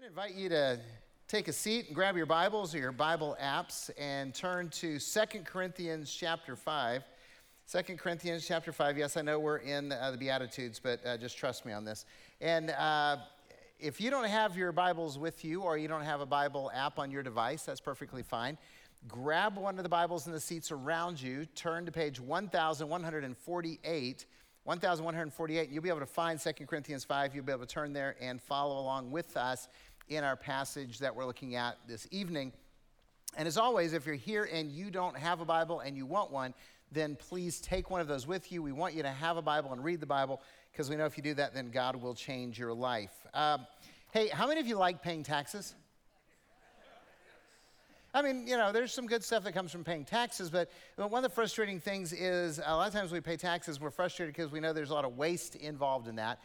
I invite you to take a seat and grab your Bibles or your Bible apps and turn to 2 Corinthians chapter 5. 2 Corinthians chapter 5. Yes, I know we're in uh, the Beatitudes, but uh, just trust me on this. And uh, if you don't have your Bibles with you or you don't have a Bible app on your device, that's perfectly fine. Grab one of the Bibles in the seats around you, turn to page 1148. 1148, you'll be able to find 2 Corinthians 5. You'll be able to turn there and follow along with us in our passage that we're looking at this evening. And as always, if you're here and you don't have a Bible and you want one, then please take one of those with you. We want you to have a Bible and read the Bible because we know if you do that, then God will change your life. Um, hey, how many of you like paying taxes? I mean, you know, there's some good stuff that comes from paying taxes, but one of the frustrating things is a lot of times we pay taxes, we're frustrated because we know there's a lot of waste involved in that.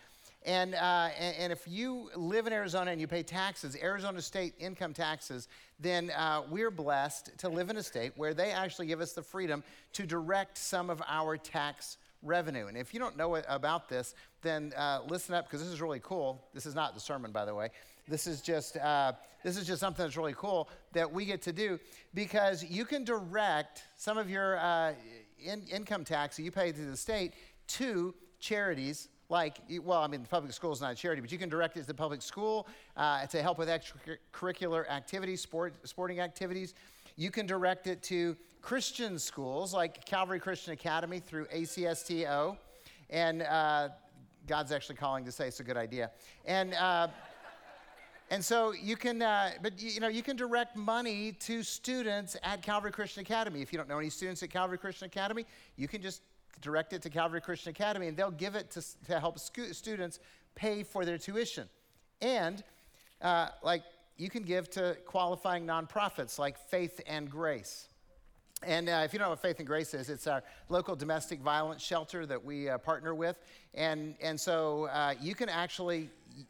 And, uh, and, and, if you live in Arizona and you pay taxes, Arizona state income taxes, then uh, we're blessed to live in a state where they actually give us the freedom to direct some of our tax revenue. And if you don't know about this, then uh, listen up because this is really cool. This is not the sermon, by the way. This is just uh, this is just something that's really cool that we get to do because you can direct some of your uh, in- income tax that you pay to the state to charities like, well, I mean, the public school is not a charity, but you can direct it to the public school uh, to help with extracurricular activities, sport, sporting activities. You can direct it to Christian schools like Calvary Christian Academy through ACSTO. And uh, God's actually calling to say it's a good idea. And, uh, and so you can, uh, but you know, you can direct money to students at Calvary Christian Academy. If you don't know any students at Calvary Christian Academy, you can just direct it to Calvary Christian Academy, and they'll give it to, to help scu- students pay for their tuition. And uh, like you can give to qualifying nonprofits like Faith and Grace. And uh, if you don't know what Faith and Grace is, it's our local domestic violence shelter that we uh, partner with. And, and so uh, you can actually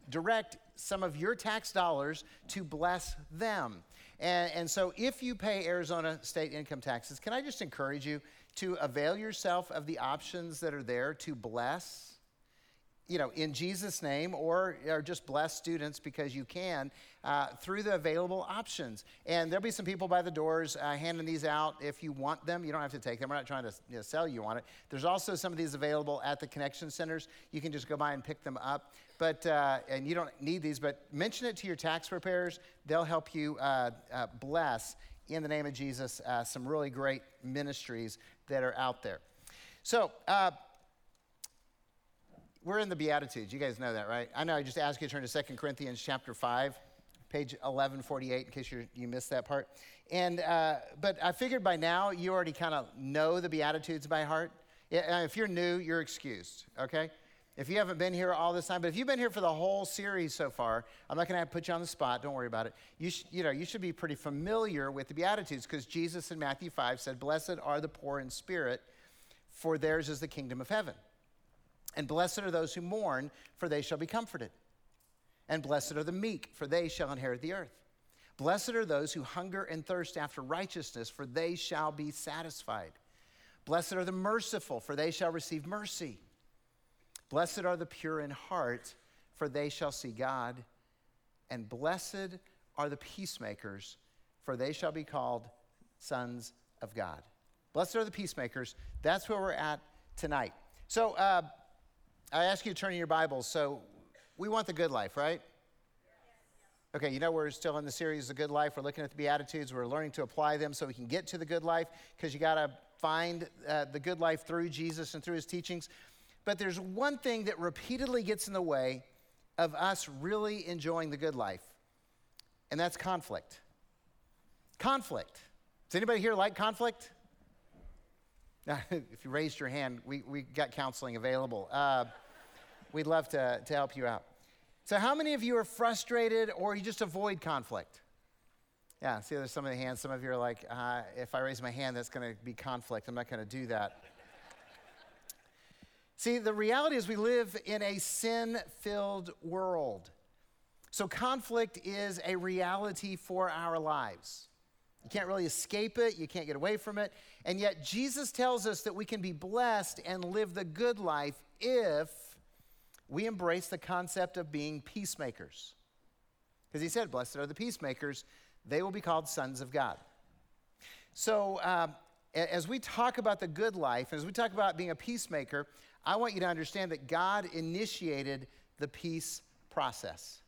direct some of your tax dollars to bless them. And, and so if you pay Arizona state income taxes, can I just encourage you to avail yourself of the options that are there to bless you know, in Jesus' name, or, just bless students because you can uh, through the available options. And there'll be some people by the doors uh, handing these out if you want them. You don't have to take them. We're not trying to you know, sell you on it. There's also some of these available at the connection centers. You can just go by and pick them up. But uh, and you don't need these, but mention it to your tax preparers. They'll help you uh, uh, bless in the name of Jesus uh, some really great ministries that are out there. So, uh, we're in the Beatitudes. You guys know that, right? I know I just asked you to turn to 2 Corinthians chapter 5, page 1148, in case you you missed that part. And, uh, but I figured by now you already kind of know the Beatitudes by heart. If you're new, you're excused, okay? If you haven't been here all this time, but if you've been here for the whole series so far, I'm not going to put you on the spot. Don't worry about it. You, sh- you know, you should be pretty familiar with the Beatitudes because Jesus in Matthew 5 said, Blessed are the poor in spirit, for theirs is the kingdom of heaven. And blessed are those who mourn, for they shall be comforted. And blessed are the meek, for they shall inherit the earth. Blessed are those who hunger and thirst after righteousness, for they shall be satisfied. Blessed are the merciful, for they shall receive mercy. Blessed are the pure in heart, for they shall see God. And blessed are the peacemakers, for they shall be called sons of God. Blessed are the peacemakers. That's where we're at tonight. So uh, I ask you to turn in your Bibles. So we want the good life, right? Okay, you know we're still in the series The Good Life. We're looking at the Beatitudes. We're learning to apply them so we can get to the good life because you got to find uh, the good life through Jesus and through his teachings. But there's one thing that repeatedly gets in the way of us really enjoying the good life, and that's conflict. Conflict. Does anybody here like conflict? if you raised your hand, we, we got counseling available. Uh, we'd love to, to help you out. So, how many of you are frustrated or you just avoid conflict? Yeah, see, there's some of the hands. Some of you are like, uh, if I raise my hand, that's going to be conflict. I'm not going to do that. See, the reality is we live in a sin filled world. So conflict is a reality for our lives. You can't really escape it, you can't get away from it. And yet, Jesus tells us that we can be blessed and live the good life if we embrace the concept of being peacemakers. Because he said, Blessed are the peacemakers, they will be called sons of God. So, uh, as we talk about the good life, as we talk about being a peacemaker, I want you to understand that God initiated the peace process.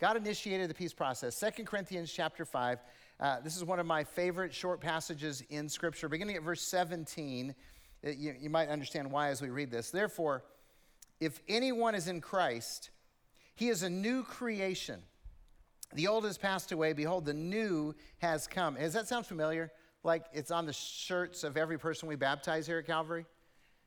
God initiated the peace process. 2 Corinthians chapter 5. Uh, this is one of my favorite short passages in Scripture. Beginning at verse 17, uh, you, you might understand why as we read this. Therefore, if anyone is in Christ, he is a new creation. The old has passed away. Behold, the new has come. Does that sound familiar? Like it's on the shirts of every person we baptize here at Calvary?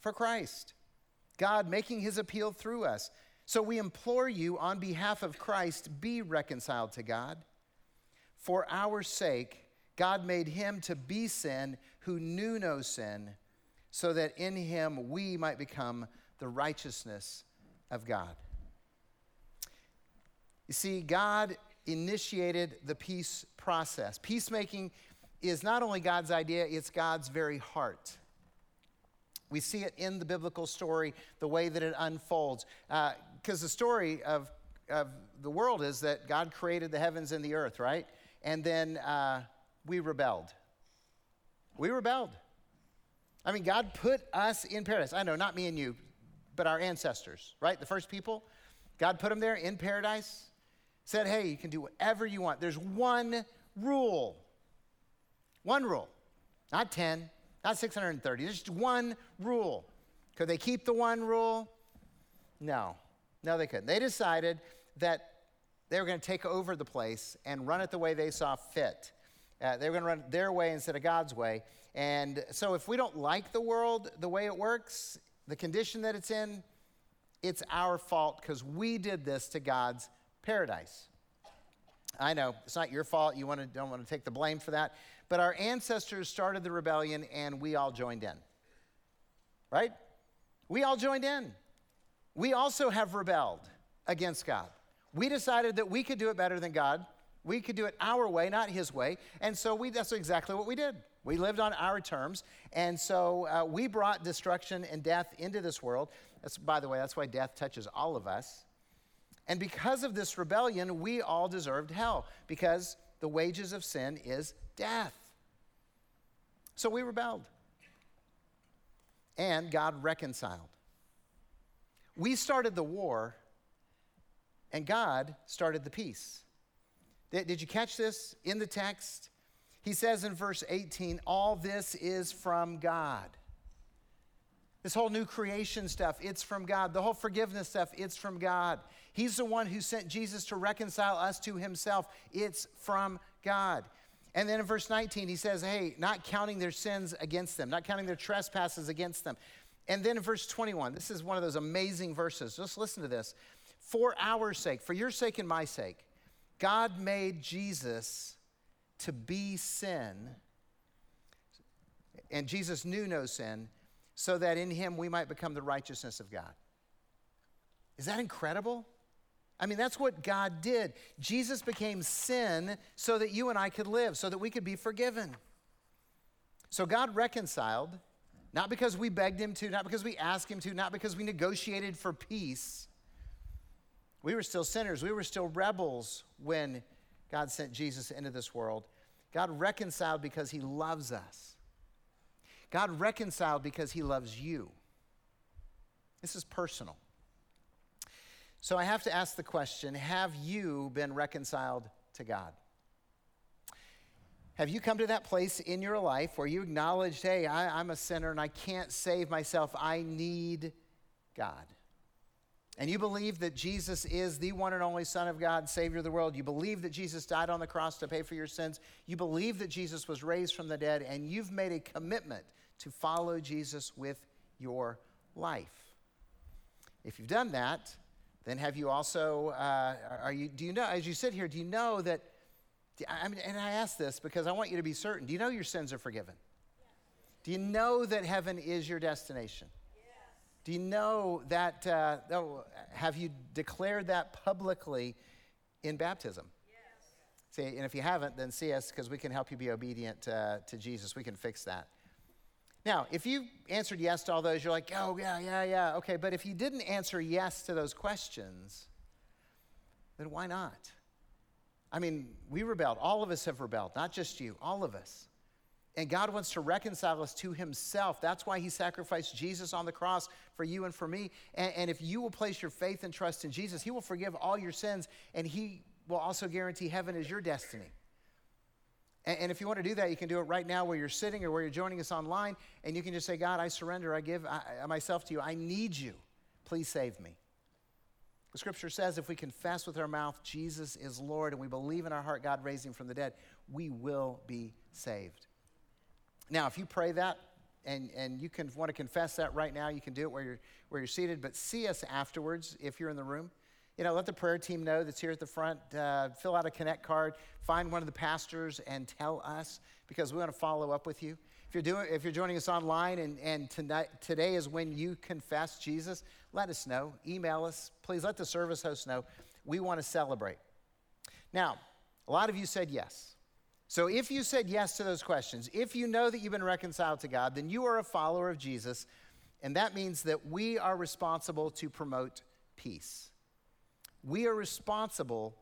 for Christ, God making his appeal through us. So we implore you on behalf of Christ, be reconciled to God. For our sake, God made him to be sin who knew no sin, so that in him we might become the righteousness of God. You see, God initiated the peace process. Peacemaking is not only God's idea, it's God's very heart. We see it in the biblical story, the way that it unfolds. Because uh, the story of, of the world is that God created the heavens and the earth, right? And then uh, we rebelled. We rebelled. I mean, God put us in paradise. I know, not me and you, but our ancestors, right? The first people. God put them there in paradise, said, hey, you can do whatever you want. There's one rule. One rule, not 10, not 630. There's just one rule. Could they keep the one rule? No, no, they couldn't. They decided that they were going to take over the place and run it the way they saw fit. Uh, they were going to run their way instead of God's way. And so, if we don't like the world the way it works, the condition that it's in, it's our fault because we did this to God's paradise. I know it's not your fault. You want to, don't want to take the blame for that. But our ancestors started the rebellion and we all joined in. Right? We all joined in. We also have rebelled against God. We decided that we could do it better than God. We could do it our way, not His way. And so we, that's exactly what we did. We lived on our terms. And so uh, we brought destruction and death into this world. That's, by the way, that's why death touches all of us. And because of this rebellion, we all deserved hell because the wages of sin is death. So we rebelled. And God reconciled. We started the war, and God started the peace. Did, you catch this in the text? He says in verse 18, All this is from God. This whole new creation stuff, it's from God. The whole forgiveness stuff, it's from God. He's the one who sent Jesus to reconcile us to himself. It's from God. And then in verse 19, he says, Hey, not counting their sins against them, not counting their trespasses against them. And then in verse 21, this is one of those amazing verses. Just listen to this. For our sake, for your sake and my sake, God made Jesus to be sin, and Jesus knew no sin, so that in him we might become the righteousness of God. Is that incredible? I mean, that's what God did. Jesus became sin so that you and I could live, so that we could be forgiven. So God reconciled, not because we begged him to, not because we asked him to, not because we negotiated for peace. We were still sinners, we were still rebels when God sent Jesus into this world. God reconciled because he loves us. God reconciled because he loves you. This is personal. So I have to ask the question Have you been reconciled to God? Have you come to that place in your life where you acknowledged, hey, I, am a sinner and I can't save myself. I need God. And you believe that Jesus is the one and only Son of God, Savior of the world. You believe that Jesus died on the cross to pay for your sins. You believe that Jesus was raised from the dead, and you've made a commitment to follow Jesus with your life. If you've done that, then have you also, uh, are you, do you know, as you sit here, do you know that, I mean, and I ask this because I want you to be certain. Do you know your sins are forgiven? Do you know that heaven is your destination? Do you know that? Uh, oh, have you declared that publicly in baptism? Yes. See, and if you haven't, then see us because we can help you be obedient uh, to Jesus. We can fix that. Now, if you answered yes to all those, you're like, oh, yeah, yeah, yeah. Okay, but if you didn't answer yes to those questions, then why not? I mean, we rebelled. All of us have rebelled, not just you, all of us. And God wants to reconcile us to Himself. That's why He sacrificed Jesus on the cross for you and for me. And, and, if you will place your faith and trust in Jesus, He will forgive all your sins and He will also guarantee heaven is your destiny. And, and if you want to do that, you can do it right now where you're sitting or where you're joining us online. And you can just say, God, I surrender. I give I, myself to you. I need you. Please save me. The scripture says if we confess with our mouth Jesus is Lord and we believe in our heart God raised him from the dead, we will be saved. Now, if you pray that and, and you can want to confess that right now, you can do it where you're, where you're seated, but see us afterwards if you're in the room. You know, let the prayer team know that's here at the front. Uh, fill out a connect card, find one of the pastors, and tell us because we want to follow up with you. If you're, doing, if you're joining us online and, and tonight, today is when you confess Jesus, let us know. Email us. Please let the service host know. We want to celebrate. Now, a lot of you said yes. So if you said yes to those questions, if you know that you've been reconciled to God, then you are a follower of Jesus, and that means that we are responsible to promote peace. We are responsible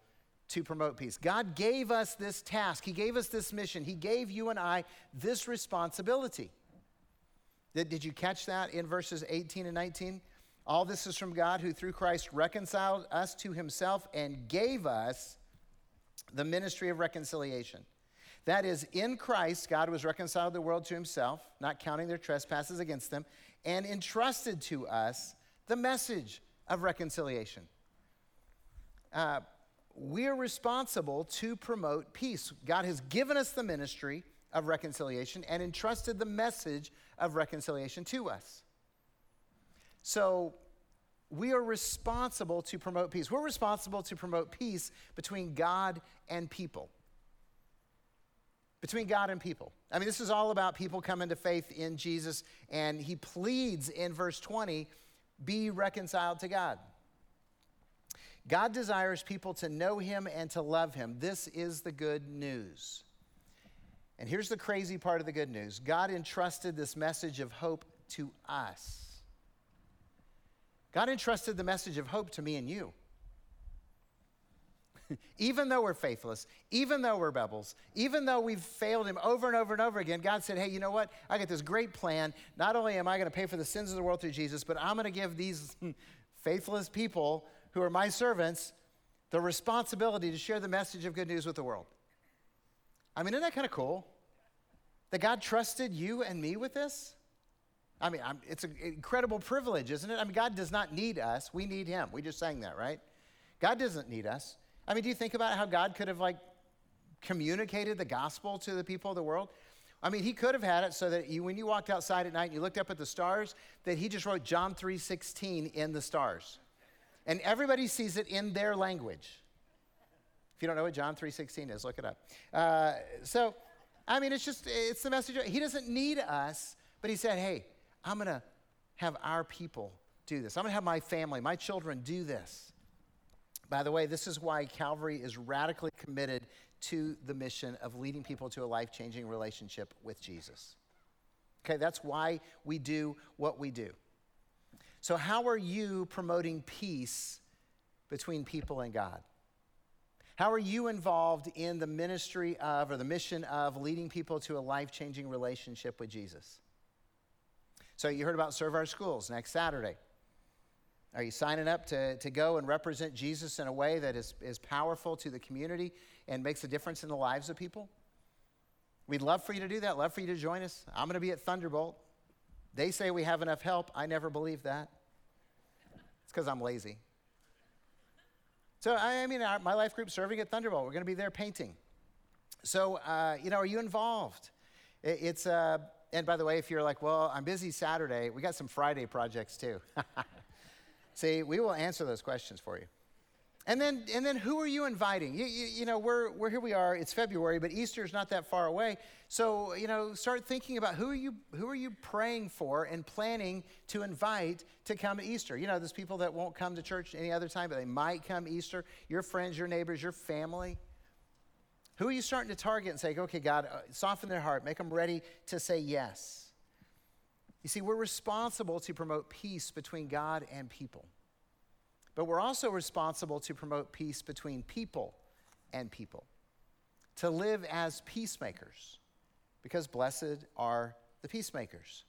to promote peace. God gave us this task, He gave us this mission, He gave you and I this responsibility. Did, you catch that in verses 18 and 19? All this is from God who through Christ reconciled us to Himself and gave us the ministry of reconciliation. That is, in Christ, God was reconciled the world to himself, not counting their trespasses against them, and entrusted to us the message of reconciliation. Uh, we're responsible to promote peace. God has given us the ministry of reconciliation and entrusted the message of reconciliation to us. So, we are responsible to promote peace. We're responsible to promote peace between God and people between God and people. I mean, this is all about people coming to faith in Jesus, and he pleads in verse 20 be reconciled to God. God desires people to know him and to love him. This is the good news. And here's the crazy part of the good news God entrusted this message of hope to us. God entrusted the message of hope to me and you. even though we're faithless, even though we're rebels, even though we've failed Him over and over and over again, God said, Hey, you know what? I got this great plan. Not only am I going to pay for the sins of the world through Jesus, but I'm going to give these faithless people who are my servants the responsibility to share the message of good news with the world. I mean, isn't that kind of cool? That God trusted you and me with this? I mean, I'm, it's an incredible privilege, isn't it? I mean, God does not need us. We need Him. We just sang that, right? God doesn't need us. I mean, do you think about how God could have like communicated the gospel to the people of the world? I mean, he could have had it so that you, when you walked outside at night and you looked up at the stars, that he just wrote John 3:16 in the stars. And everybody sees it in their language. If you don't know what John 3:16 is, look it up. Uh, so, I mean, it's just it's the message. He doesn't need us, but he said, "Hey, I'm to have our people do this. I'm to have my family, my children do this." By the way, this is why Calvary is radically committed to the mission of leading people to a life changing relationship with Jesus. Okay, that's why we do what we do. So, how are you promoting peace between people and God? How are you involved in the ministry of or the mission of leading people to a life changing relationship with Jesus? So, you heard about Serve Our Schools next Saturday. Are you signing up to, to go and represent Jesus in a way that is, is powerful to the community and makes a difference in the lives of people? We'd love for you to do that, love for you to join us. I'm going to be at Thunderbolt. They say we have enough help. I never believe that. Because I'm lazy. So, I mean, our, my life group serving at Thunderbolt, we're going to be there painting. So, uh, you know, are you involved? It, it's, uh, and by the way, if you're like, well, I'm busy Saturday, we got some Friday projects too. See, we will answer those questions for you. And then, and then who are you inviting? You, you, you, know, we're, we're here we are, it's February, but Easter is not that far away. So, you know, start thinking about who are you, who are you praying for and planning to invite to come to Easter? You know, there's people that won't come to church any other time, but they might come Easter. Your friends, your neighbors, your family. Who are you starting to target and say, okay, God, uh, soften their heart, make them ready to say yes? You see, we're responsible to promote peace between God and people. But we're also responsible to promote peace between people and people, to live as peacemakers, because blessed are the peacemakers.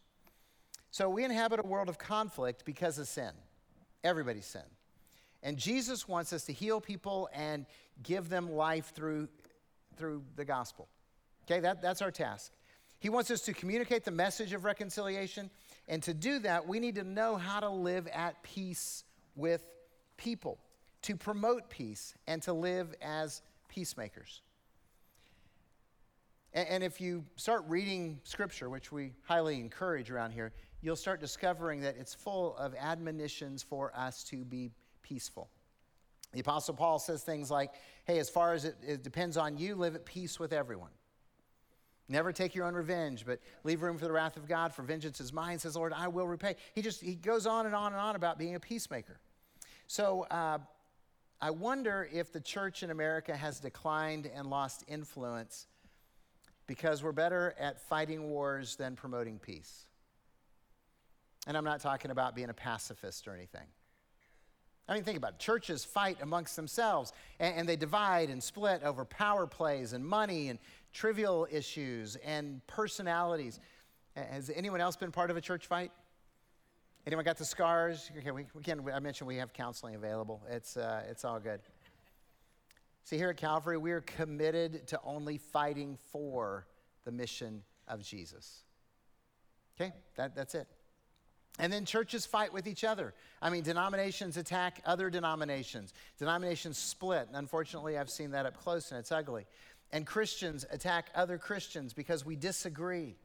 So we inhabit a world of conflict because of sin. Everybody's sin. And Jesus wants us to heal people and give them life through, through the gospel. Okay, that, that's our task. He wants us to communicate the message of reconciliation. And to do that, we need to know how to live at peace with people, to promote peace, and to live as peacemakers. And, and if you start reading scripture, which we highly encourage around here, you'll start discovering that it's full of admonitions for us to be peaceful. The Apostle Paul says things like, hey, as far as it, it, depends on you, live at peace with everyone. Never take your own revenge, but leave room for the wrath of God, for vengeance is mine, says Lord, I will repay. He just he goes on and on and on about being a peacemaker. So uh, I wonder if the church in America has declined and lost influence because we're better at fighting wars than promoting peace. And I'm not talking about being a pacifist or anything. I mean, think about it. Churches fight amongst themselves and, and, they divide and split over power plays and money and trivial issues and personalities. Has anyone else been part of a church fight? Anyone got the scars? Okay, we, can, I mentioned we have counseling available. It's, uh, it's all good. See, here at Calvary, we are committed to only fighting for the mission of Jesus. Okay, that, that's it. And then churches fight with each other. I mean, denominations attack other denominations. Denominations split. And unfortunately, I've seen that up close and it's ugly. And Christians attack other Christians because we disagree.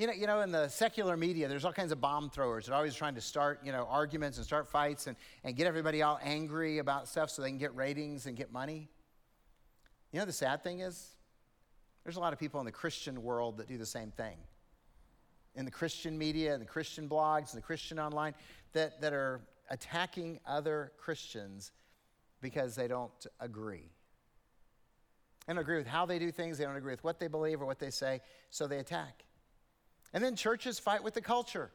You know, you know, in the secular media, there's all kinds of bomb throwers. They're always trying to start, you know, arguments and start fights and, and get everybody all angry about stuff so they can get ratings and get money. You know, the sad thing is, there's a lot of people in the Christian world that do the same thing. In the Christian media, and the Christian blogs, and the Christian online, that, that are attacking other Christians because they don't agree. They don't agree with how they do things, they don't agree with what they believe or what they say, so they attack. And then churches fight with the culture.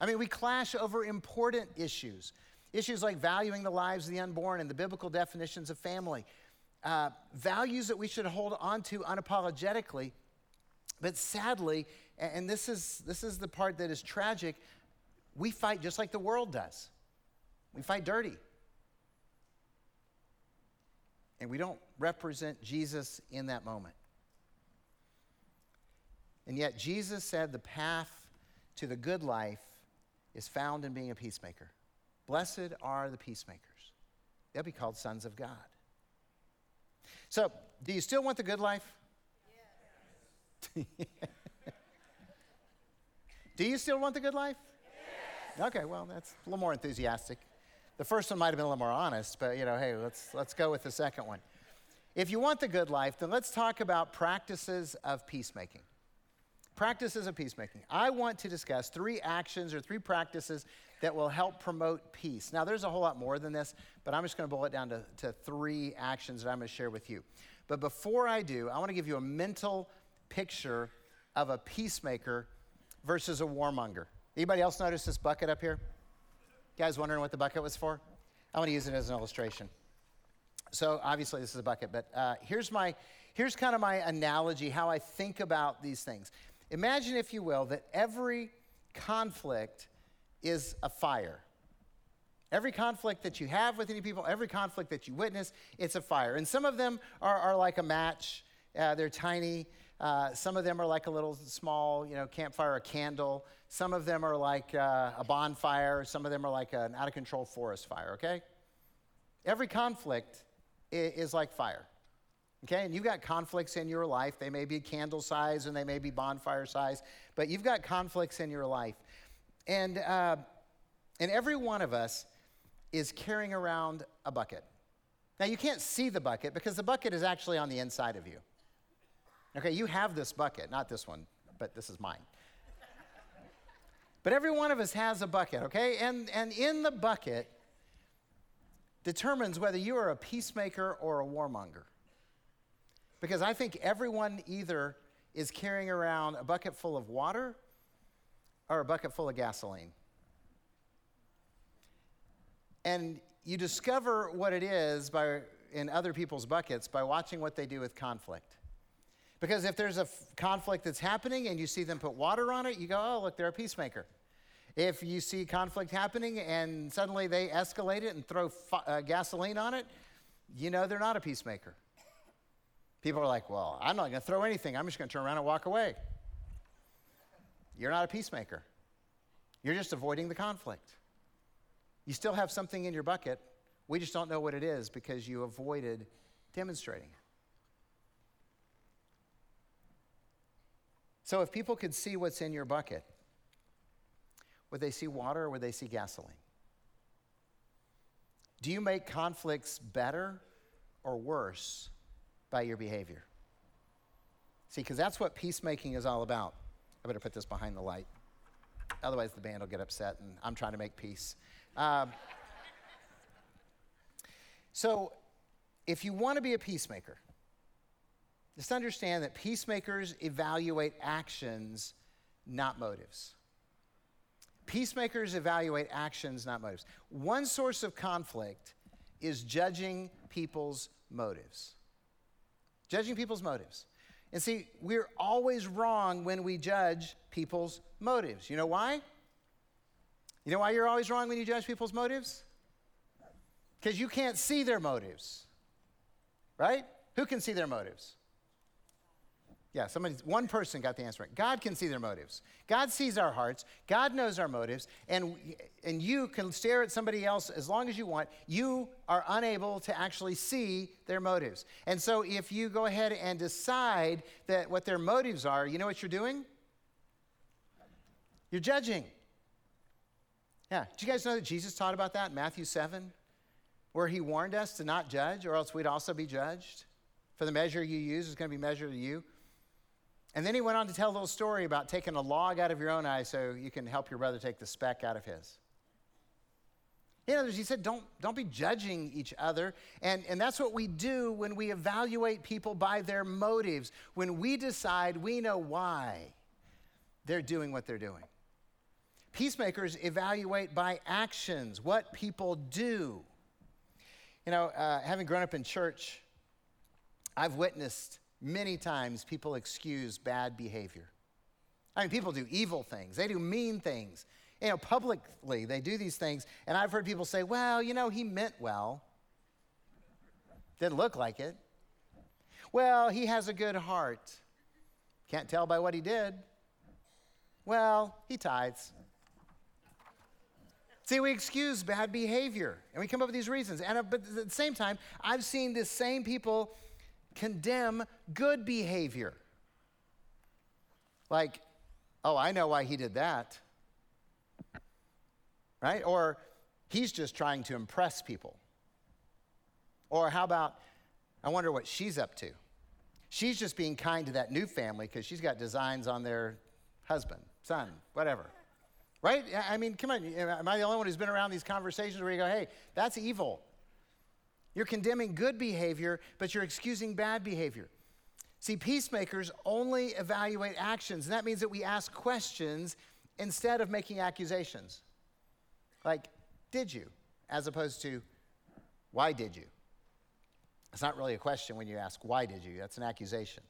I mean, we clash over important issues. Issues like valuing the lives of the unborn and the biblical definitions of family. Uh, values that we should hold on to unapologetically. But sadly, and this is, this is the part that is tragic, we fight just like the world does. We fight dirty. And we don't represent Jesus in that moment. And yet, Jesus said the path to the good life is found in being a peacemaker. Blessed are the peacemakers, they'll be called sons of God. So, do you still want the good life? Yes. do you still want the good life? Yes. Okay, well, that's a little more enthusiastic. The first one might have been a little more honest, but you know, hey, let's, let's go with the second one. If you want the good life, then let's talk about practices of peacemaking practices of peacemaking. I want to discuss three actions or three practices that will help promote peace. Now, there's a whole lot more than this, but I'm just going to boil it down to, to three actions that I'm going to share with you. But before I do, I want to give you a mental picture of a peacemaker versus a warmonger. Anybody else notice this bucket up here? You guys wondering what the bucket was for? I want to use it as an illustration. So obviously this is a bucket, but uh, here's my here's kind of my analogy how I think about these things. Imagine, if you will, that every conflict is a fire. Every conflict that you have with any people, every conflict that you witness, it's a fire. And some of them are, are like a match, uh, they're tiny. Uh, some of them are like a little small, you know, campfire, a candle. Some of them are like uh, a bonfire. Some of them are like an out of control forest fire, okay? Every conflict is, is like fire. Okay, and you've got conflicts in your life. They may be candle size and they may be bonfire size, but you've got conflicts in your life. And, uh, and every one of us is carrying around a bucket. Now, you can't see the bucket because the bucket is actually on the inside of you. Okay, you have this bucket, not this one, but this is mine. but every one of us has a bucket, okay? And, and in the bucket determines whether you are a peacemaker or a warmonger. Because I think everyone either is carrying around a bucket full of water or a bucket full of gasoline. And you discover what it is by, in other people's buckets by watching what they do with conflict. Because if there's a f- conflict that's happening and you see them put water on it, you go, oh, look, they're a peacemaker. If you see conflict happening and suddenly they escalate it and throw fi- uh, gasoline on it, you know they're not a peacemaker. People are like, well, I'm not going to throw anything. I'm just going to turn around and walk away. You're not a peacemaker. You're just avoiding the conflict. You still have something in your bucket. We just don't know what it is because you avoided demonstrating it. So, if people could see what's in your bucket, would they see water or would they see gasoline? Do you make conflicts better or worse by your behavior? See, because that's what peacemaking is all about. I better put this behind the light. Otherwise, the band will get upset, and I'm trying to make peace. Um, so, if you want to be a peacemaker, just understand that peacemakers evaluate actions, not motives. Peacemakers evaluate actions, not motives. One source of conflict is judging people's motives. Judging people's motives. And see, we're always wrong when we judge people's motives. You know why? You know why you're always wrong when you judge people's motives? Because you can't see their motives. Right? Who can see their motives? Yeah, somebody, one person got the answer right. God can see their motives. God sees our hearts. God knows our motives. And, and you can stare at somebody else as long as you want. You are unable to actually see their motives. And so if you go ahead and decide that what their motives are, you know what you're doing? You're judging. Yeah. Did you guys know that Jesus taught about that in Matthew 7, where he warned us to not judge, or else we'd also be judged? For the measure you use is going to be measured to you. And then he went on to tell a little story about taking a log out of your own eye so you can help your brother take the speck out of his. In other words, he said, don't, don't be judging each other. And, and that's what we do when we evaluate people by their motives, when we decide we know why they're doing what they're doing. Peacemakers evaluate by actions, what people do. You know, uh, having grown up in church, I've witnessed many times people excuse bad behavior. I mean, people do evil things, they do mean things. You know, publicly, they do these things. And I've heard people say, well, you know, he meant well. Didn't look like it. Well, he has a good heart. Can't tell by what he did. Well, he tithes. See, we excuse bad behavior and we come up with these reasons. And, uh, but at the same time, I've seen the same people condemn good behavior. Like, oh, I know why he did that. Right? Or he's just trying to impress people. Or how about, I wonder what she's up to. She's just being kind to that new family because she's got designs on their husband, son, whatever. Right? I mean, come on. Am I the only one who's been around these conversations where you go, hey, that's evil? You're condemning good behavior, but you're excusing bad behavior. See, peacemakers only evaluate actions, and that means that we ask questions instead of making accusations. Like, did you? As opposed to, why did you? It's not really a question when you ask, why did you? That's an accusation.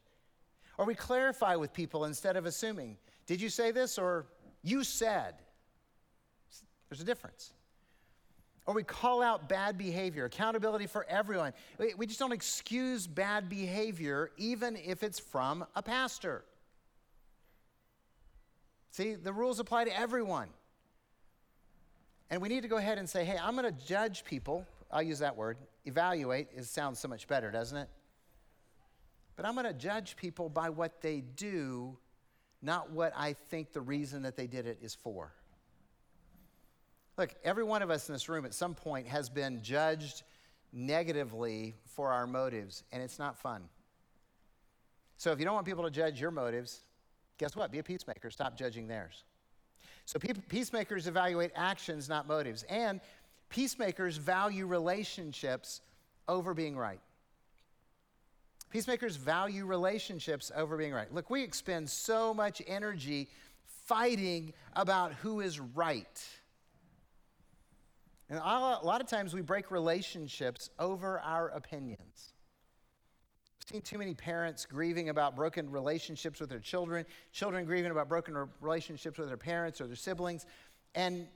Or we clarify with people instead of assuming, did you say this or you said? There's a difference. Or we call out bad behavior, accountability for everyone. We just don't excuse bad behavior, even if it's from a pastor. See, the rules apply to everyone. And we need to go ahead and say, hey, I'm going to judge people. I'll use that word. Evaluate. It sounds so much better, doesn't it? But I'm going to judge people by what they do, not what I think the reason that they did it is for. Look, every one of us in this room at some point has been judged negatively for our motives, and it's not fun. So if you don't want people to judge your motives, guess what? Be a peacemaker. Stop judging theirs. So peacemakers evaluate actions, not motives. And peacemakers value relationships over being right. Peacemakers value relationships over being right. Look, we expend so much energy fighting about who is right. And a lot of times we break relationships over our opinions. I've seen too many parents grieving about broken relationships with their children, children grieving about broken relationships with their parents or their siblings. And,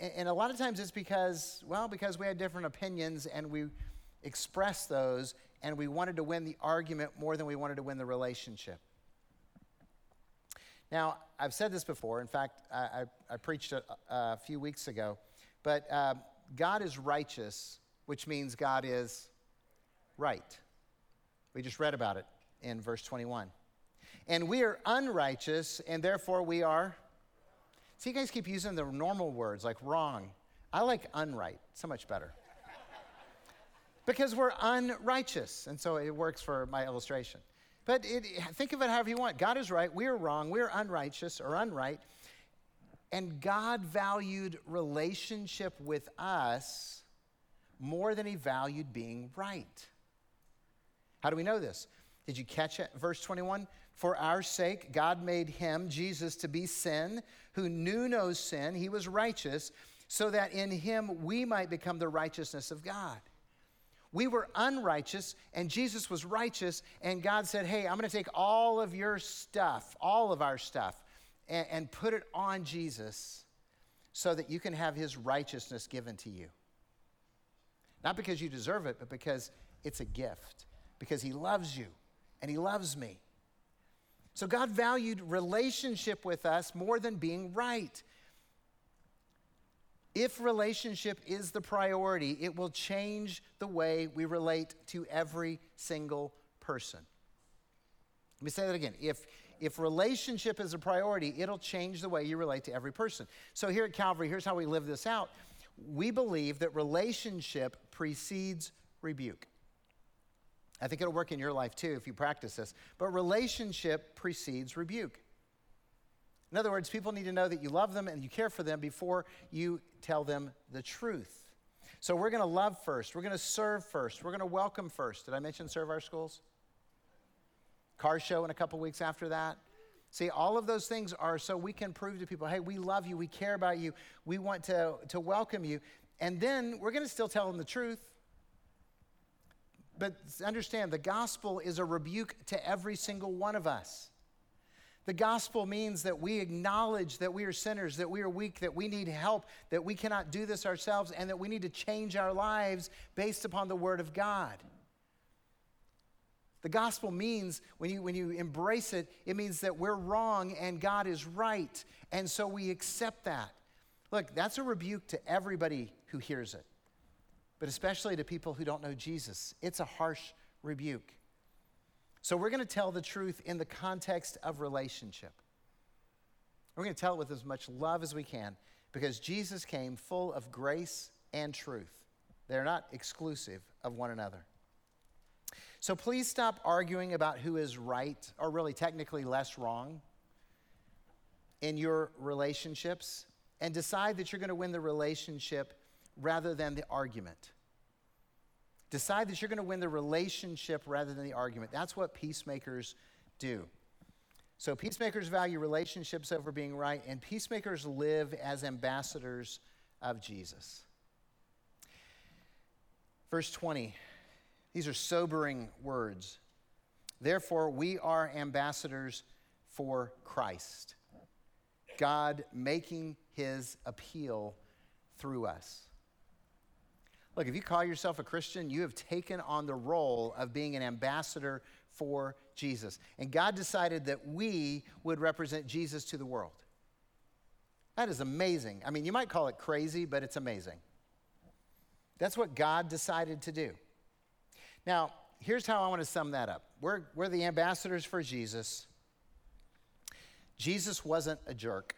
and a lot of times it's because, well, because we had different opinions and we expressed those and we wanted to win the argument more than we wanted to win the relationship. Now, I've said this before. In fact, I, I, I preached a, a, few weeks ago. But uh, God is righteous, which means God is right. We just read about it in verse 21. And we are unrighteous, and therefore we are. See, you guys keep using the normal words like wrong. I like unright, so much better. because we're unrighteous, and so it works for my illustration. But it, think of it however you want. God is right, we are wrong, we are unrighteous or unright. And God valued relationship with us more than he valued being right. How do we know this? Did you catch it? Verse 21 For our sake, God made him, Jesus, to be sin, who knew no sin. He was righteous, so that in him we might become the righteousness of God. We were unrighteous, and Jesus was righteous, and God said, Hey, I'm going to take all of your stuff, all of our stuff, and, and put it on Jesus so that you can have his righteousness given to you. Not because you deserve it, but because it's a gift, because he loves you and he loves me. So God valued relationship with us more than being right. If relationship is the priority, it will change the way we relate to every single person. Let me say that again. If, if relationship is a priority, it'll change the way you relate to every person. So here at Calvary, here's how we live this out. We believe that relationship precedes rebuke. I think it'll work in your life too if you practice this. But relationship precedes rebuke. In other words, people need to know that you love them and you care for them before you tell them the truth. So we're going to love first. We're going to serve first. We're going to welcome first. Did I mention serve our schools? Car show in a couple weeks after that. See, all of those things are so we can prove to people, hey, we love you, we care about you, we want to, to welcome you. And then we're going to still tell them the truth. But understand, the gospel is a rebuke to every single one of us. The gospel means that we acknowledge that we are sinners, that we are weak, that we need help, that we cannot do this ourselves, and that we need to change our lives based upon the Word of God. The gospel means, when you, when you embrace it, it means that we're wrong and God is right. And so we accept that. Look, that's a rebuke to everybody who hears it, but especially to people who don't know Jesus. It's a harsh rebuke. So we're going to tell the truth in the context of relationship. We're going to tell it with as much love as we can because Jesus came full of grace and truth. They're not exclusive of one another. So please stop arguing about who is right or really technically less wrong in your relationships and decide that you're going to win the relationship rather than the argument. Decide that you're going to win the relationship rather than the argument. That's what peacemakers do. So, peacemakers value relationships over being right, and peacemakers live as ambassadors of Jesus. Verse 20, these are sobering words. Therefore, we are ambassadors for Christ, God making his appeal through us. Look, if you call yourself a Christian, you have taken on the role of being an ambassador for Jesus. And God decided that we would represent Jesus to the world. That is amazing. I mean, you might call it crazy, but it's amazing. That's what God decided to do. Now, here's how I want to sum that up we're, we're the ambassadors for Jesus. Jesus wasn't a jerk.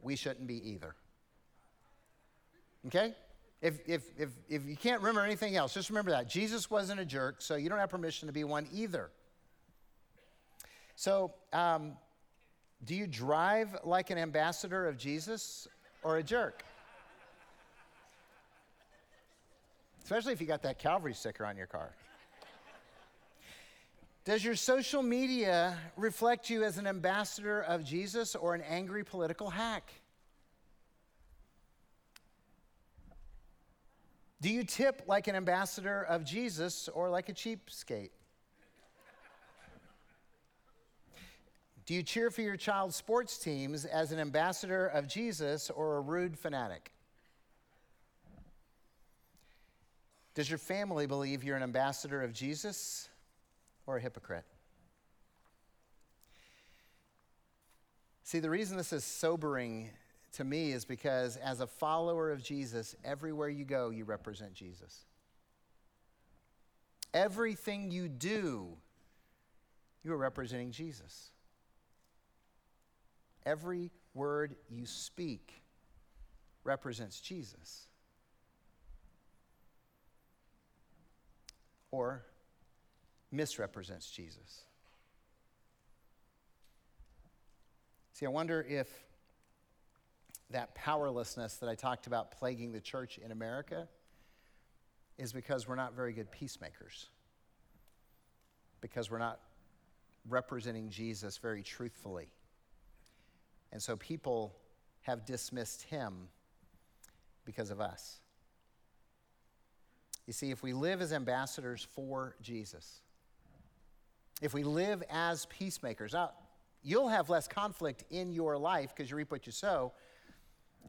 We shouldn't be either. Okay? If, if, if, if you can't remember anything else, just remember that. Jesus wasn't a jerk, so you don't have permission to be one either. So, um, do you drive like an ambassador of Jesus or a jerk? Especially if you got that Calvary sticker on your car. Does your social media reflect you as an ambassador of Jesus or an angry political hack? Do you tip like an ambassador of Jesus or like a cheapskate? Do you cheer for your child's sports teams as an ambassador of Jesus or a rude fanatic? Does your family believe you're an ambassador of Jesus or a hypocrite? See, the reason this is sobering to me is because as a follower of Jesus, everywhere you go, you represent Jesus. Everything you do, you are representing Jesus. Every word you speak represents Jesus. Or misrepresents Jesus. See, I wonder if that powerlessness that I talked about plaguing the church in America is because we're not very good peacemakers, because we're not representing Jesus very truthfully. And so people have dismissed him because of us. You see, if we live as ambassadors for Jesus, if we live as peacemakers, now you'll have less conflict in your life because you reap what you sow.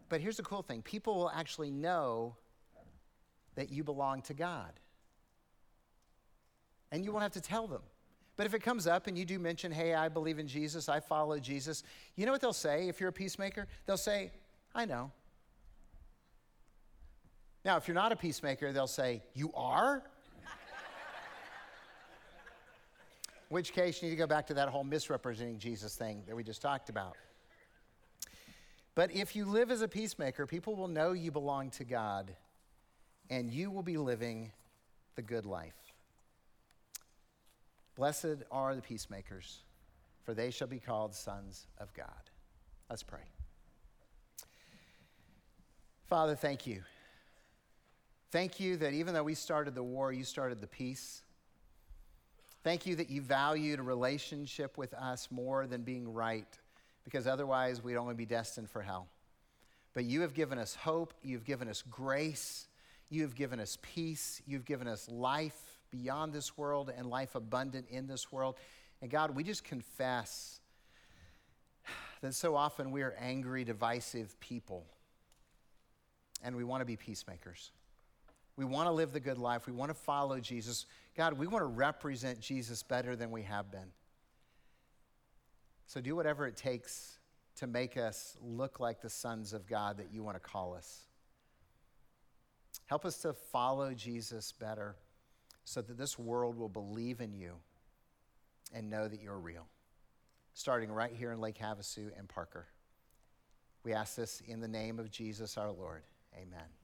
But here's the cool thing people will actually know that you belong to God. And you won't have to tell them. But if it comes up and you do mention, hey, I believe in Jesus, I follow Jesus, you know what they'll say if you're a peacemaker? They'll say, I know. Now, if you're not a peacemaker, they'll say, You are? Which case, you need to go back to that whole misrepresenting Jesus thing that we just talked about. But if you live as a peacemaker, people will know you belong to God and you will be living the good life. Blessed are the peacemakers, for they shall be called sons of God. Let's pray. Father, thank you. Thank you that even though we started the war, you started the peace. Thank you that you valued a relationship with us more than being right because otherwise we'd only be destined for hell. But you have given us hope, you've given us grace, you have given us peace, you've given us life beyond this world and life abundant in this world. And God, we just confess that so often we are angry, divisive people, and we want to be peacemakers. We want to live the good life. We want to follow Jesus. God, we want to represent Jesus better than we have been. So do whatever it takes to make us look like the sons of God that you want to call us. Help us to follow Jesus better so that this world will believe in you and know that you're real. Starting right here in Lake Havasu and Parker. We ask this in the name of Jesus our Lord. Amen.